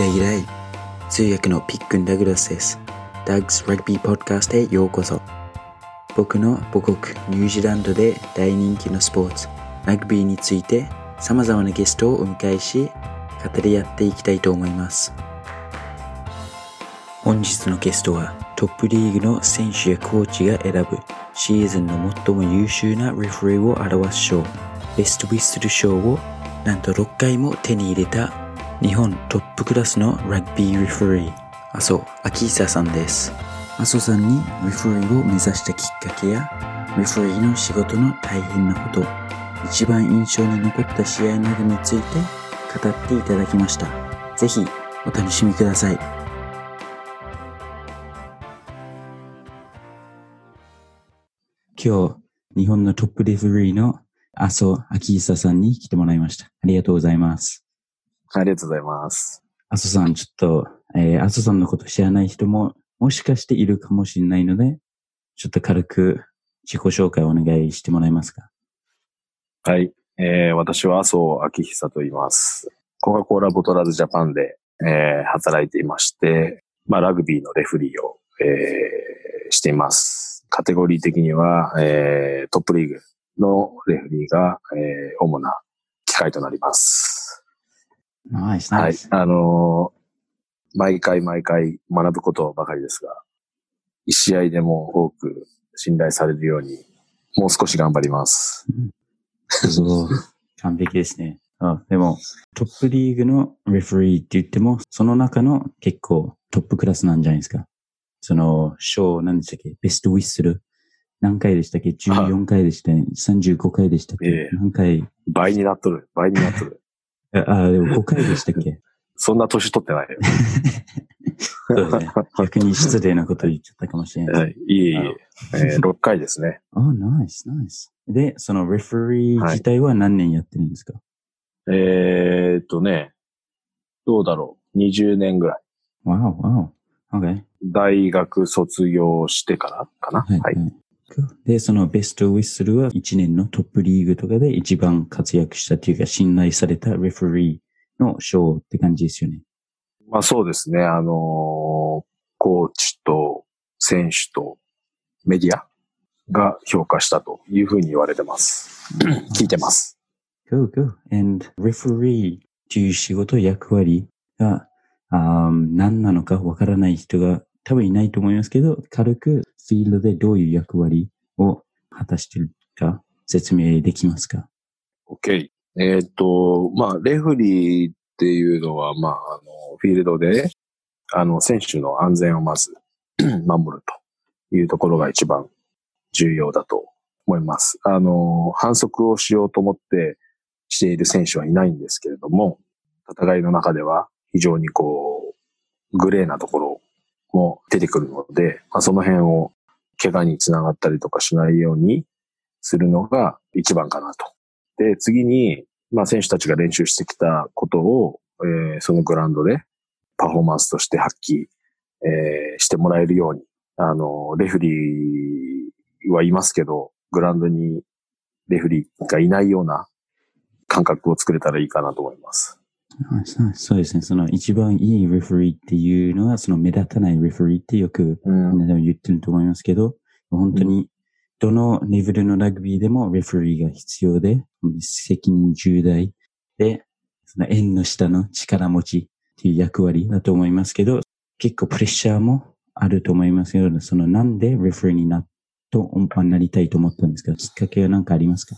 ラギライ通訳のピックン・ダグラスです。ダグス・ラグビー・ポッドキャストへようこそ。僕の母国ニュージーランドで大人気のスポーツ、ラグビーについて様々なゲストをお迎えし、語り合っていきたいと思います。本日のゲストはトップリーグの選手やコーチが選ぶシーズンの最も優秀なレフェリーを表す賞、ベストウィッスル賞をなんと6回も手に入れた日本トップクラスのラグビーレフェリー、麻生明久さんです。麻生さんにレフェリーを目指したきっかけや、レフェリーの仕事の大変なこと、一番印象に残った試合などについて語っていただきました。ぜひお楽しみください。今日、日本のトップレフェリーの麻生明久さんに来てもらいました。ありがとうございます。ありがとうございます。麻生さん、ちょっと、えー、麻生さんのこと知らない人も、もしかしているかもしれないので、ちょっと軽く自己紹介をお願いしてもらえますか？はい。えー、私は麻生明久と言います。コカ・コーラボトラーズジャパンで、えー、働いていまして、まあ、ラグビーのレフリーを、えー、しています。カテゴリー的には、えー、トップリーグのレフリーが、えー、主な機会となります。ナイス、はいナイス。。あのー毎回毎回学ぶことばかりですが、一試合でも多く信頼されるように、もう少し頑張ります。すごい。完璧ですね。あでも、トップリーグのレフェリーって言っても、その中の結構トップクラスなんじゃないですか。その、賞、何でしたっけ？ベストウィッスル？何回でしたっけ ?14 回でしたね。35回でしたっけ、ええ何回？倍になっとる。倍になっとる。あ、あでも5回でしたっけ？そんな年取ってないよ。そうですね。逆に失礼なこと言っちゃったかもしれないい、いえいえ。えー 6回ですね。あ、ナイス、ナイス。で、そのレフェリー自体は何年やってるんですか、えーっとね、どうだろう。20年ぐらい。わお、わお。OK。大学卒業してからかな？はい。はい。はいで、そのベストウィッスルは1年のトップリーグとかで一番活躍したというか信頼されたレフェリーの賞って感じですよね。まあそうですね。あのーコーチと選手とメディアが評価したというふうに言われてます。聞いてます。Go, go. And referee という仕事、役割が、あー何なのかわからない人が多分いないと思いますけど、軽くフィールドでどういう役割を果たしてるか説明できますか？OK。えーっと、まあ、レフリーっていうのは、まあ、あの、フィールドで、あの、選手の安全をまず 守るというところが一番重要だと思います。あの、反則をしようと思ってしている選手はいないんですけれども、戦いの中では非常にこう、グレーなところも出てくるので、まあ、その辺を怪我につながったりとかしないようにするのが一番かなと。で、次に、まあ選手たちが練習してきたことを、えーそのグラウンドでパフォーマンスとして発揮、えーしてもらえるように、あの、レフリーはいますけど、グラウンドにレフリーがいないような感覚を作れたらいいかなと思います。あそうそうですね。その一番いいレフェリーっていうのは、その目立たないレフェリーってよくうん。みんなでも言ってると思いますけど、本当にどのレベルのラグビーでもレフェリーが必要で、責任重大で、その縁の下の力持ちっていう役割だと思いますけど、結構プレッシャーもあると思いますけど、そのなんでレフェリーになとなりたいと思ったんですか？きっかけは何かありますか？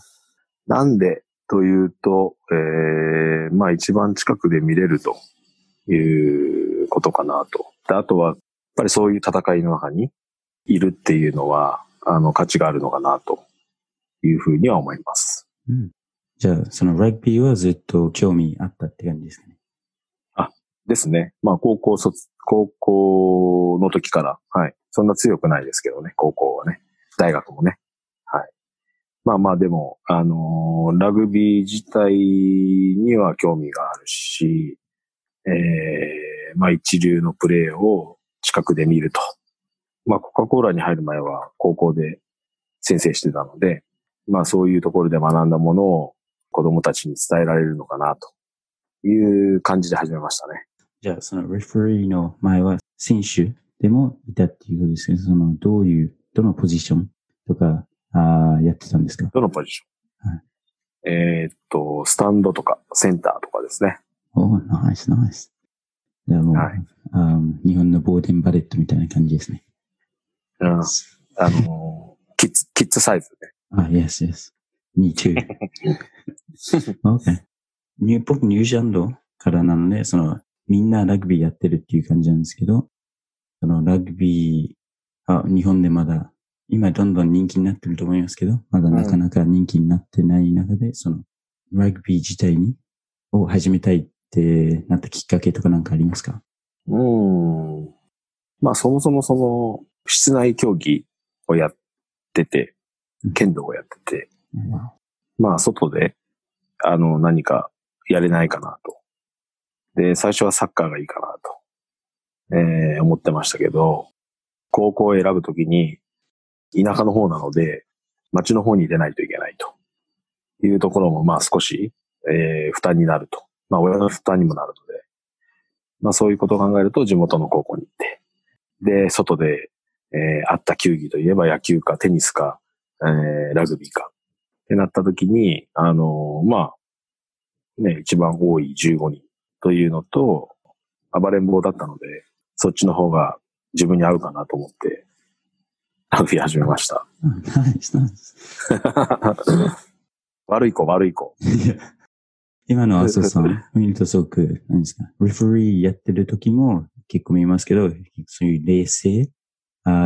なんでというと、えーまあ一番近くで見れるということかなと。であとは、やっぱりそういう戦いの中にいるっていうのは、あの価値があるのかなというふうには思います。うん。じゃあ、そのラグビーはずっと興味あったって感じですかね？ですね。まあ高校卒、高校の時から、はい。そんな強くないですけどね、高校はね。大学もね。まあまあでも、あのーラグビー自体には興味があるし、えー、まあ一流のプレーを近くで見ると。まあコカ・コーラに入る前は高校で先生してたので、まあそういうところで学んだものを子供たちに伝えられるのかなという感じで始めましたね。じゃあ、そのレフェリーの前は選手でもいたっていうことですけど、その、どういう、どのポジションとか、あやってたんですか？どのポジション、はい、えー、っと、スタンドとか、センターとかですね。おナイス、ナイス。じゃあもう、はい、あ日本のボーデンバレットみたいな感じですね。うん。あのー、キッズ、キッズサイズね。あ、yes, yes. Me too. okay. ニュ僕、ニュージャンドからなので、その、みんなラグビーやってるっていう感じなんですけど、そのラグビー、あ、日本でまだ、今どんどん人気になってると思いますけど、まだなかなか人気になってない中で、うん、その、ラグビー自体に、を始めたいってなったきっかけとかなんかありますか？うん。まあそもそもその、室内競技をやってて、剣道をやってて、うん、まあ外で、あの、何かやれないかなと。で、最初はサッカーがいいかなと、えー、思ってましたけど、高校を選ぶときに、田舎の方なので、町の方に出ないといけないと。いうところも、まあ少し、えー、負担になると。まあ親の負担にもなるので、まあそういうことを考えると地元の高校に行って、で、外で、えー、あった球技といえば野球かテニスか、えー、ラグビーか。ってなった時に、あのー、まあ、ね、一番多い15人というのと、暴れん坊だったので、そっちの方が自分に合うかなと思って、ラグビー始めました。ナイス、ナイス。悪い子、悪い子。今の麻生さん、見るとすごく、何ですか、レフェリーやってる時も結構見ますけど、そういう冷静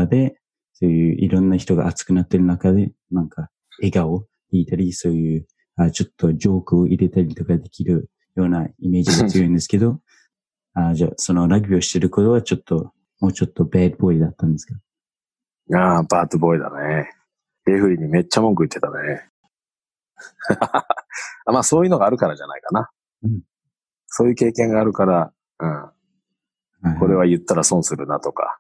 で、そういういろんな人が熱くなってる中で、なんか、笑顔でいたり、そういう、あちょっとジョークを入れたりとかできるようなイメージが強いんですけど、あじゃあ、そのラグビーをしてる頃はちょっと、もうちょっとバッドボーイだったんですか？ああ、バッドボーイだね。レフリーにめっちゃ文句言ってたね。まあそういうのがあるからじゃないかな。うん、そういう経験があるから、うん。これは言ったら損するなとか、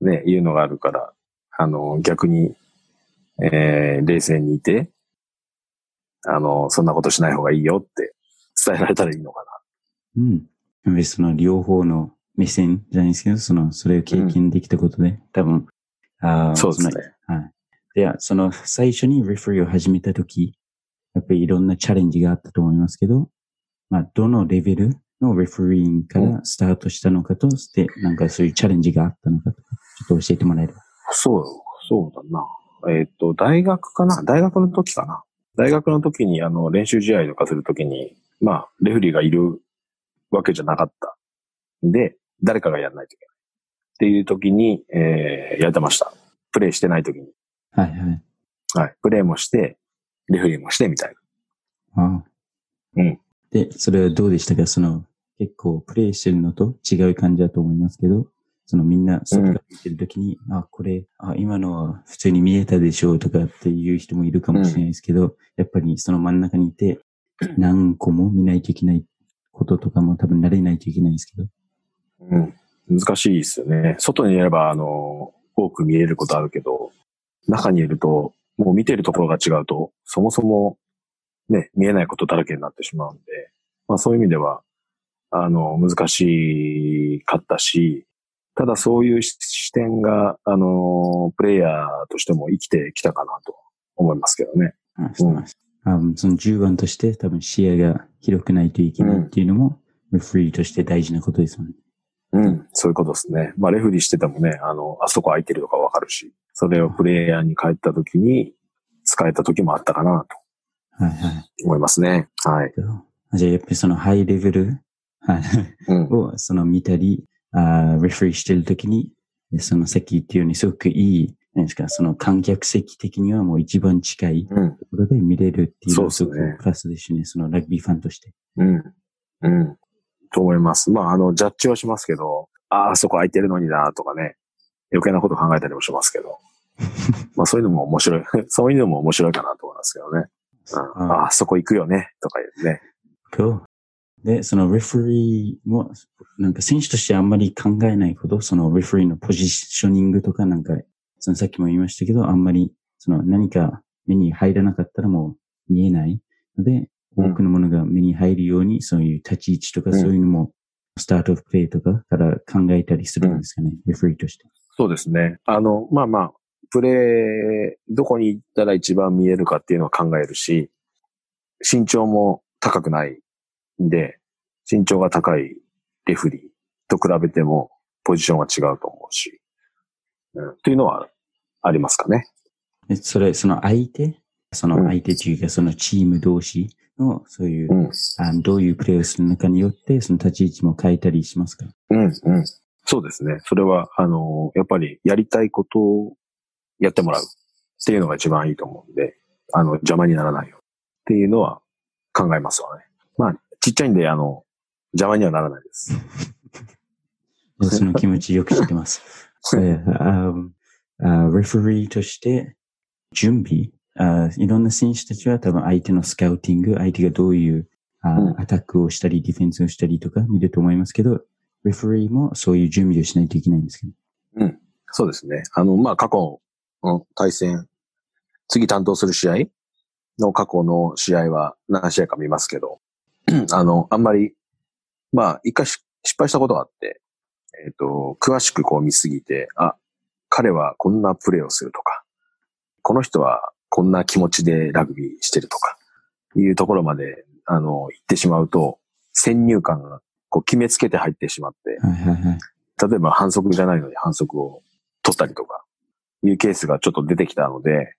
ね、いうのがあるから、あの、逆に、えー、冷静にいて、あの、そんなことしない方がいいよって伝えられたらいいのかな。うん。その両方の目線じゃないですけど、その、それを経験できたことで、うん、多分、あそうですね。はい。で、その、最初にレフェリーを始めたとき、やっぱりいろんなチャレンジがあったと思いますけど、まあ、どのレベルのレフェリーからスタートしたのかと、して、なんかそういうチャレンジがあったのかとか、ちょっと教えてもらえれば。そう、そうだな。えっ、ー、と、大学かな？大学の時かな？大学の時に、あの、練習試合とかするときに、まあ、レフリーがいるわけじゃなかった。で、誰かがやらないといけない。っていう時に、えー、やってました。プレイしてない時に。はいはい。はい。プレイもして、レフリーもして、みたいな。ああ。うん。で、それはどうでしたか？その、結構プレイしてるのと違う感じだと思いますけど、そのみんな外から見てるときに、うん、あ、これ、あ、今のは普通に見えたでしょうとかっていう人もいるかもしれないですけど、うん、やっぱりその真ん中にいて、何個も見ないといけないこととかも多分慣れないといけないですけど。うん。難しいですよね。外にいれば、あの、多く見えることあるけど、中にいると、もう見てるところが違うと、そもそもね、見えないことだらけになってしまうんで、まあそういう意味では、あの、難しかったし、ただそういう視点が、あの、プレイヤーとしても生きてきたかなと思いますけどね。あ、そうなんです。うん、その10番として多分視野が広くないといけないっていうのも、レフリーとして大事なことですもんね。うん、そういうことですね。まあ、レフリーしててもね、あの、あそこ空いてるとかわかるし、それをプレイヤーに帰った時に使えた時もあったかなと。はいはい。思いますね。はい。じゃあ、やっぱりそのハイレベル、はい、うん、をその見たり、あレフリーしてる時に、その席っていうようにすごくいい、何ですか、その観客席的にはもう一番近いところで見れるっていうのがすごくプラスですね、そのラグビーファンとして。うん。うん。と思います。まあ、あの、ジャッジはしますけど、ああ、そこ空いてるのにな、とかね、余計なこと考えたりもしますけど。まあ、そういうのも面白い。そういうのも面白いかなと思いますけどね。うん、ああ、そこ行くよね、とか言うね。Cool. で、そのレフェリーも、なんか選手としてあんまり考えないほど、そのレフェリーのポジショニングとかなんか、そのさっきも言いましたけど、あんまり、その何か目に入らなかったらもう見えないので、多くのものが目に入るように、そういう立ち位置とかそういうのも、スタートオフプレイとかから考えたりするんですかね、レフリーとして。そうですね。あの、まあまあ、プレー、どこに行ったら一番見えるかっていうのを考えるし、身長も高くないんで、身長が高いレフリーと比べてもポジションは違うと思うし、うん、っていうのはありますかね。えそれ、その相手？その相手というか、そのチーム同士？の、そういう、うん、あのどういうプレーをするのかによって、その立ち位置も変えたりしますか？うん、うん。そうですね。それは、あの、やっぱりやりたいことをやってもらうっていうのが一番いいと思うんで、あの、邪魔にならないよっていうのは考えますわね。まあ、ちっちゃいんで、あの、邪魔にはならないです。その気持ちよく知ってます。えーああレフェリーとして、準備あいろんな選手たちは多分相手のスカウティング、相手がどういうあ、うんアタックをしたり、ディフェンスをしたりとか見ると思いますけど、レフェリーもそういう準備をしないといけないんですけど。そうですね。あの、まあ、過去の対戦、次担当する試合の過去の試合は何試合か見ますけど、あの、あんまり、まあ、一回し失敗したことがあって、えっ、と、詳しくこう見すぎて、あ、彼はこんなプレーをするとか、この人はこんな気持ちでラグビーしてるとか、いうところまで、あの、行ってしまうと、先入観がこう決めつけて入ってしまって。例えば反則じゃないのに反則を取ったりとか、いうケースがちょっと出てきたので、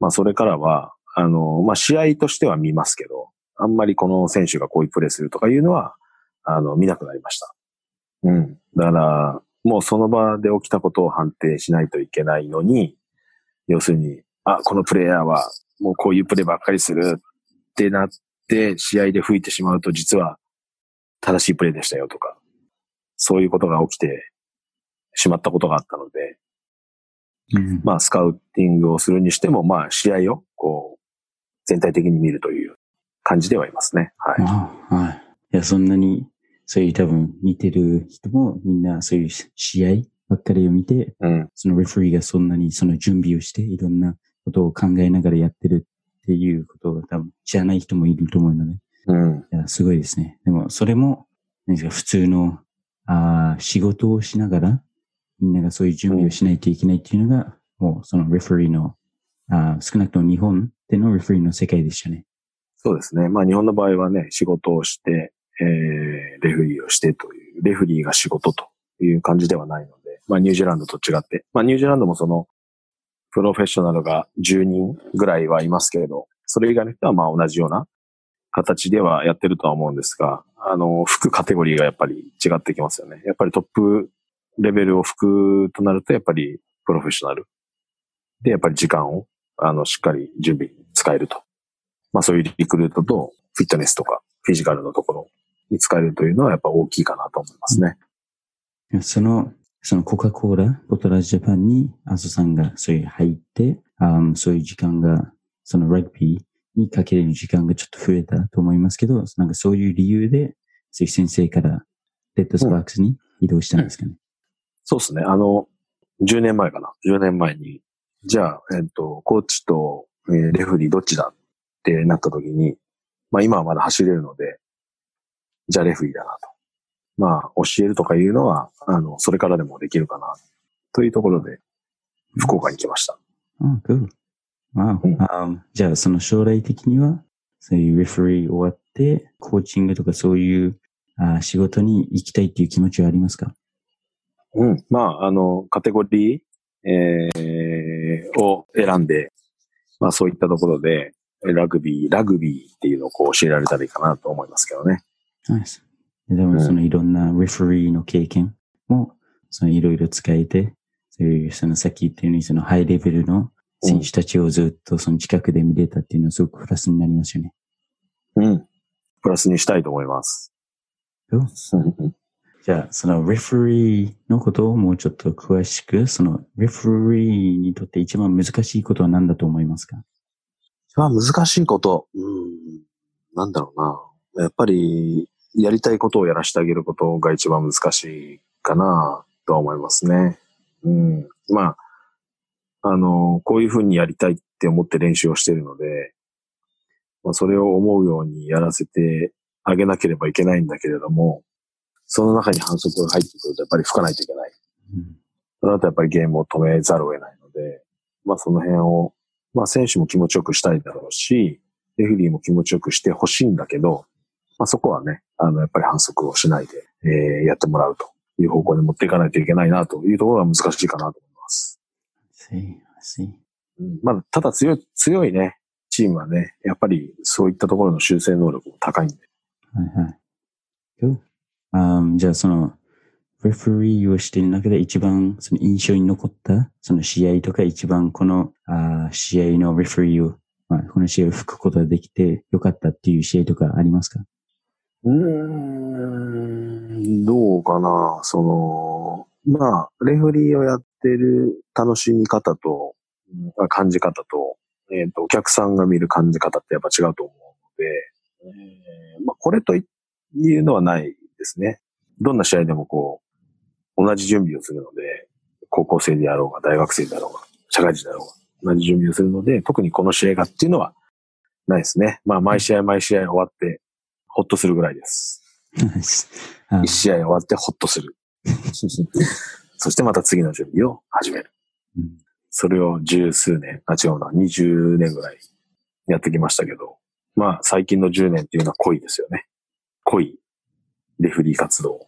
まあそれからは、あの、まあ試合としては見ますけど、あんまりこの選手がこういうプレーするとかいうのは、あの、見なくなりました。うん。だから、もうその場で起きたことを判定しないといけないのに、要するに、あ、このプレイヤーはもうこういうプレーばっかりするってなって、試合で吹いてしまうと実は正しいプレーでしたよとか、そういうことが起きてしまったことがあったので、うんまあ、スカウティングをするにしても、まあ、試合を、こう、全体的に見るという感じではいますね。はい。あはい。いや、そんなに、そういう多分見てる人もみんなそういう試合ばっかりを見て、うん。そのレフェリーがそんなにその準備をしていろんなことを考えながらやってるっていうことを多分知らない人もいると思うので、うん。いや、すごいですね。でも、それも、何ですか、普通の、あー仕事をしながら、みんながそういう準備をしないといけないっていうのが、もうそのレフェリーの、あー少なくとも日本でのレフェリーの世界でしたね。そうですね。まあ、日本の場合はね、仕事をして、えー、レフリーをしてという、レフリーが仕事という感じではないので、まあ、ニュージーランドと違って、まあ、ニュージーランドもその、プロフェッショナルが10人ぐらいはいますけれど、それ以外の人はまあ同じような形ではやってるとは思うんですが、あの、服カテゴリーがやっぱり違ってきますよね。やっぱりトップレベルを服となると、やっぱりプロフェッショナル。で、やっぱり時間を、あの、しっかり準備に使えると。まあそういうリクルートとフィットネスとかフィジカルのところに使えるというのはやっぱ大きいかなと思いますね。その、そのコカ・コーラ、ボトラージャパンに、アソさんがそういう入って、あそういう時間が、そのラグビーにかけれる時間がちょっと増えたと思いますけど、なんかそういう理由で、そういう先生からレッドスパークスに移動したんですかね。そうですね。あの、10年前かな。10年前に、じゃあ、えっと、コーチと、えーレフリーどっちだってなった時に、まあ今はまだ走れるので、じゃあレフリーだなと。まあ教えるとかいうのは、あの、それからでもできるかな。というところで、福岡に来ました。あ、good. わうんあじゃあ、その将来的には、そういうレフェリー終わって、コーチングとかそういうあー仕事に行きたいっていう気持ちはありますか？うん。まあ、あの、カテゴリー、えーを選んで、まあそういったところで、ラグビー、ラグビーっていうのをこう教えられたらいいかなと思いますけどね。ナイス。ででも、そのいろんなレフェリーの経験も、そのいろいろ使えて、そういう、そのさっき言ったように、そのハイレベルの選手たちをずっとその近くで見れたっていうのはすごくプラスになりますよね。うん。プラスにしたいと思います。そう？じゃあ、そのレフェリーのことをもうちょっと詳しく、そのレフェリーにとって一番難しいことは何だと思いますか？一番難しいこと、うん、なんだろうな。やっぱり、やりたいことをやらせてあげることが一番難しいかな、とは思いますね。うん。まあ、あの、こういうふうにやりたいって思って練習をしているので、まあ、それを思うようにやらせてあげなければいけないんだけれども、その中に反則が入ってくるとやっぱり吹かないといけない。うんその後やっぱりゲームを止めざるを得ないので、まあその辺を、まあ選手も気持ちよくしたいだろうし、レフェリーも気持ちよくしてほしいんだけど、まあそこはね、あのやっぱり反則をしないで、えーやってもらうという方向に持っていかないといけないなというところが難しいかなと思います。See, まあただ強い、強いね、チームはね、やっぱりそういったところの修正能力も高いんで。はいはい。Cool. あーじゃあその、レフェリーをしている中で一番その印象に残ったその試合とか一番このあー試合のレフェリーを、まあ、この試合を吹くことができてよかったっていう試合とかありますか？うーん、どうかな、その、まあ、レフリーをやってる楽しみ方と、うん感じ方と、えっ、と、お客さんが見る感じ方ってやっぱ違うと思うので、えーまあ、これというのはないですね。どんな試合でもこう、同じ準備をするので、高校生であろうが、大学生であろうが、社会人であろうが、同じ準備をするので、特にこの試合がっていうのはないですね。まあ、毎試合毎試合終わって、ほっとするぐらいです。一試合終わってほっとする。そしてまた次の準備を始める。うんそれを十数年、あ、違うな、二十年ぐらいやってきましたけど、まあ最近の10年っていうのは濃いですよね。濃いレフリー活動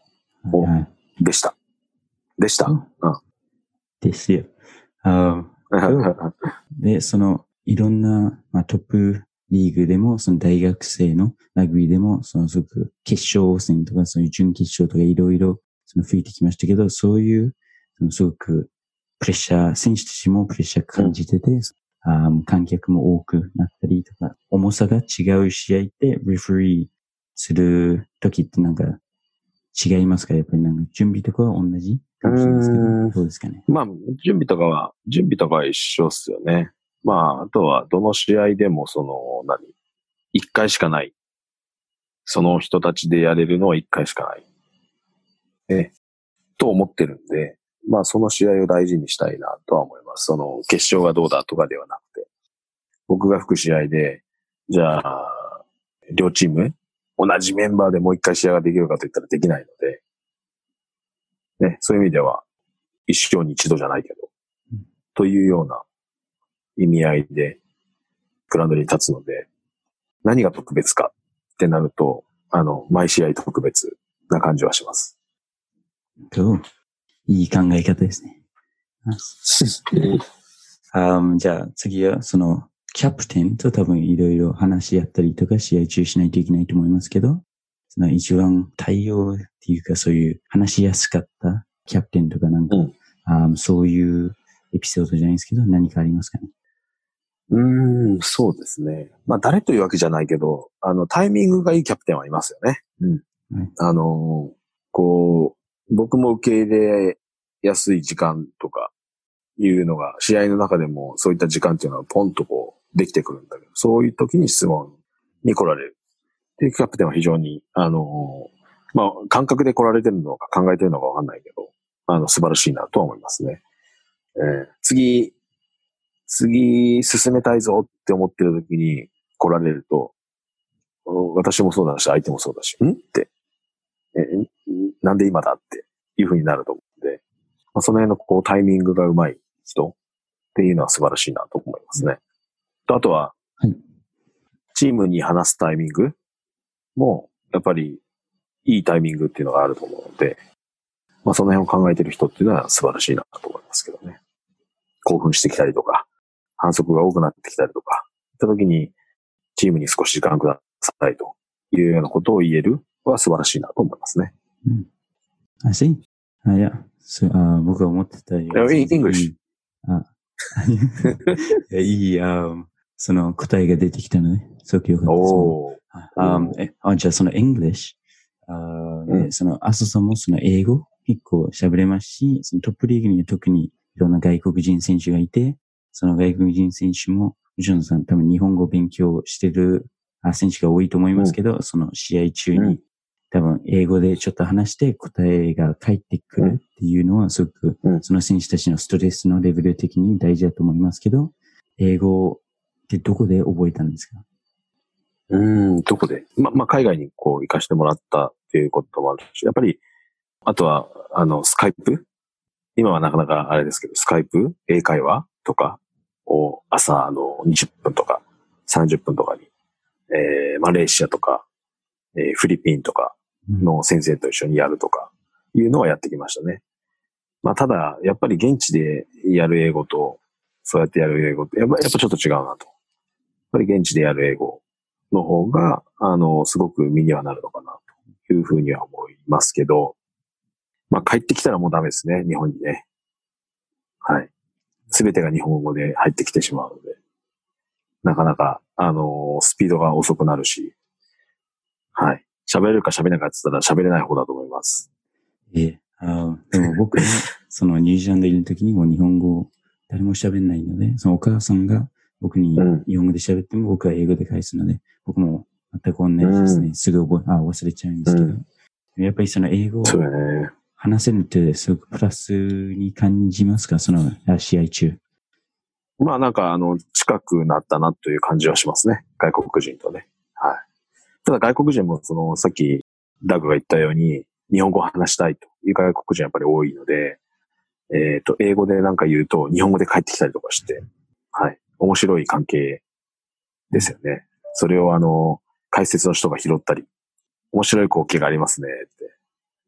おはいはいでした。でした。うんですよ。あーで、その、いろんな、まあ、トップリーグでも、その大学生のラグビーでも、そのすごく決勝戦とか、そういう準決勝とかいろいろ、その増えてきましたけど、そういう、そのすごくプレッシャー、選手たちもプレッシャー感じてて、あー観客も多くなったりとか、重さが違う試合って、レフェリーするときってなんか違いますか？やっぱりなんか準備とかは同じかもしれないですけど、どうですかね？まあ、準備とかは、準備とかは一緒っすよね。まあ、あとは、どの試合でも、その、何？一回しかない。その人たちでやれるのは一回しかない。え、と思ってるんで、まあ、その試合を大事にしたいなとは思います。その、決勝がどうだとかではなくて。僕が吹く試合で、じゃあ、両チーム、同じメンバーでもう一回試合ができるかといったらできないので、ね、そういう意味では、一生に一度じゃないけど、うんというような意味合いで、グラウンドに立つので、何が特別かってなると、あの、毎試合特別な感じはします。Cool. いい考え方ですね。あーじゃあ次はそのキャプテンと多分いろいろ話し合ったりとか試合中しないといけないと思いますけど、その一番対応っていうかそういう話しやすかったキャプテンとかなんか、うんそういうエピソードじゃないですけど何かありますかね？うーん、そうですね。まあ、誰というわけじゃないけど、あの、タイミングがいいキャプテンはいますよね。うん。はいあの、こう、僕も受け入れやすい時間とか、いうのが、試合の中でもそういった時間っていうのはポンとこう、できてくるんだけど、そういう時に質問に来られる。で、キャプテンは非常に、あの、まあ、感覚で来られてるのか考えてるのかわかんないけど、あの、素晴らしいなとは思いますね。えー次、次進めたいぞって思ってる時に来られると、うん私もそうだし、相手もそうだし、ん？って、え、ん？なんで今だっていう風になると思うんで、まあ、その辺のこうタイミングがうまい人っていうのは素晴らしいなと思いますね。とあとは、はい。チームに話すタイミングも、やっぱりいいタイミングっていうのがあると思うので、まあその辺を考えてる人っていうのは素晴らしいなと思いますけどね。興奮してきたりとか、反則が多くなってきたりとか、いった時にチームに少し時間くださいというようなことを言えるは素晴らしいなと思いますね。うん。I see. あ、いや、そうあ僕が思ってたより。In English. あ、いやいその答えが出てきたのね。すごくよかったです。おー。あえあじゃあその English、あその、アソさんもその英語結構喋れますし、そのトップリーグには特にいろんな外国人選手がいて、その外国人選手も、ジョンさん多分日本語を勉強してるあ選手が多いと思いますけど、その試合中に、うん。多分英語でちょっと話して答えが返ってくるっていうのはすごく、うん。その選手たちのストレスのレベル的に大事だと思いますけど、英語ってどこで覚えたんですか？うーん、どこで？ま、まあ、海外にこう行かしてもらったっていうこともあるし、やっぱりあとは、あの、スカイプ？今はなかなかあれですけど、スカイプ？英会話？とか？を朝の20分とか30分とかに、えー、マレーシアとか、えー、フィリピンとかの先生と一緒にやるとかいうのはやってきましたね。まあ、ただ、やっぱり現地でやる英語と、そうやってやる英語って、やっぱやっぱちょっと違うなと。やっぱり現地でやる英語の方が、あの、すごく身にはなるのかなというふうには思いますけど、まあ帰ってきたらもうダメですね、日本にね。はい。すべてが日本語で入ってきてしまうので、なかなか、あの、スピードが遅くなるし、はい。喋れるか喋れないかって言ったら喋れない方だと思います。ええ、あでも僕ね、そのニュージーランドいる時にも日本語誰も喋んないので、そのお母さんが僕に日本語で喋っても僕は英語で返すので、僕も全く同じですね。うん、すぐ覚え、あ、忘れちゃうんですけど。うん、やっぱりその英語を話せるってすごくプラスに感じますか？その試合中。まあなんかあの、近くなったなという感じはしますね。外国人とね。はい。ただ外国人もその、さっきダグが言ったように、日本語を話したいという外国人やっぱり多いので、えっ、ー、と、英語でなんか言うと日本語で帰ってきたりとかして、はい。面白い関係ですよね。それをあの、解説の人が拾ったり、面白い光景がありますねって。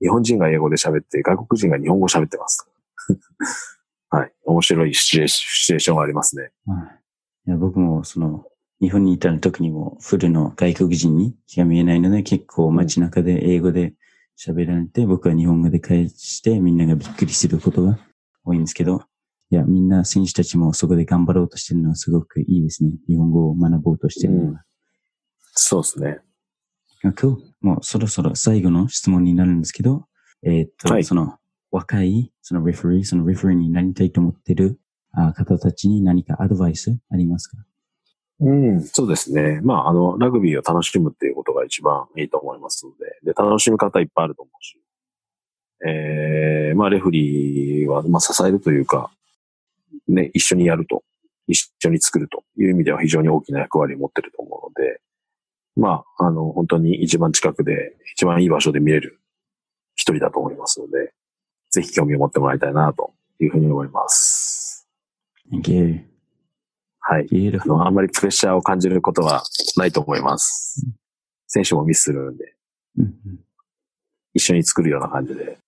日本人が英語で喋って、外国人が日本語喋ってます。はい。面白いシチュエーションがありますね。いや僕もその、日本にいた時にもフルの外国人に気が見えないので結構街中で英語で喋られて、僕は日本語で返してみんながびっくりすることが多いんですけど、いや、みんな選手たちもそこで頑張ろうとしてるのはすごくいいですね。日本語を学ぼうとしてるのは。うん、そうですね。今日、もうそろそろ最後の質問になるんですけど、えー、っと、はい、その若い、そのレフェリー、そのレフェリーになりたいと思ってる方たちに何かアドバイスありますか？うん、そうですね。まあ、あの、ラグビーを楽しむっていうことが一番いいと思いますので、で、楽しみ方いっぱいあると思うし、えー、まあ、レフリーは、まあ、支えるというか、ね、一緒にやると、一緒に作るという意味では非常に大きな役割を持ってると思うので、まあ、あの、本当に一番近くで、一番いい場所で見れる一人だと思いますので、ぜひ興味を持ってもらいたいなというふうに思います。Thank you. はい。あの、あんまりプレッシャーを感じることはないと思います。選手もミスするんで、一緒に作るような感じで、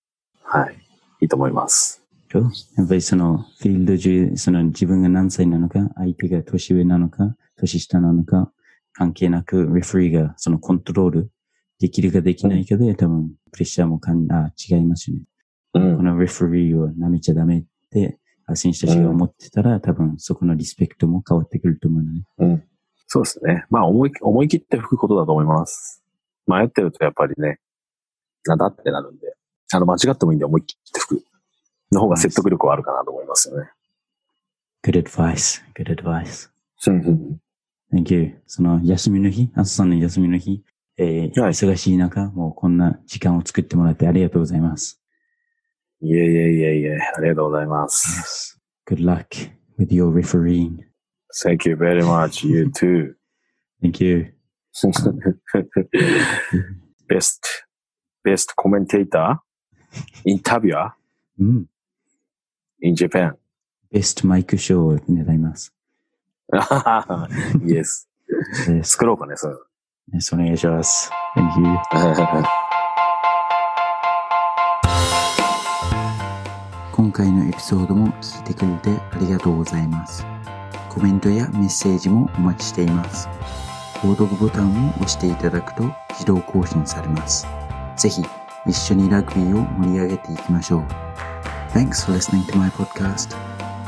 はい。いいと思います。やっぱりその、フィールド中、その自分が何歳なのか、相手が年上なのか、年下なのか、関係なく、レフリーがそのコントロールできるかできないかで、多分、プレッシャーもかんあ違いますよね。うん、このレフリーを舐めちゃダメって選手たちが思ってたら、うん、多分そこのリスペクトも変わってくると思うのね。うん。そうですね。まあ思い、思い切って吹くことだと思います。迷ってるとやっぱりね、なんだってなるんで、あの間違ってもいいんで思い切って吹く。の方が説得力はあるかなと思いますよね。Good advice. Good advice. Thank you. その休みの日、朝さんの休みの日、えー、はい、忙しい中、もうこんな時間を作ってもらってありがとうございます。いえいえいえいえ、ありがとうございます。Yes. Good luck with your refereeing. Thank you very much. You too. Thank you. best, best commentator, interviewer mm. in Japan. Best マイクショーを狙います。yes. 作ろうかね、そう。Yes, お願いします。Thank you. 今回のエピソードも聞いてくれてありがとうございます。コメントやメッセージもお待ちしています。購読ボタンを押していただくと自動更新されます。ぜひ一緒にラグビーを盛り上げていきましょう。Thanks for listening to my podcast.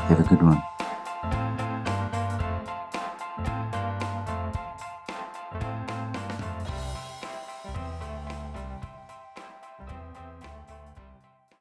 Have a good one.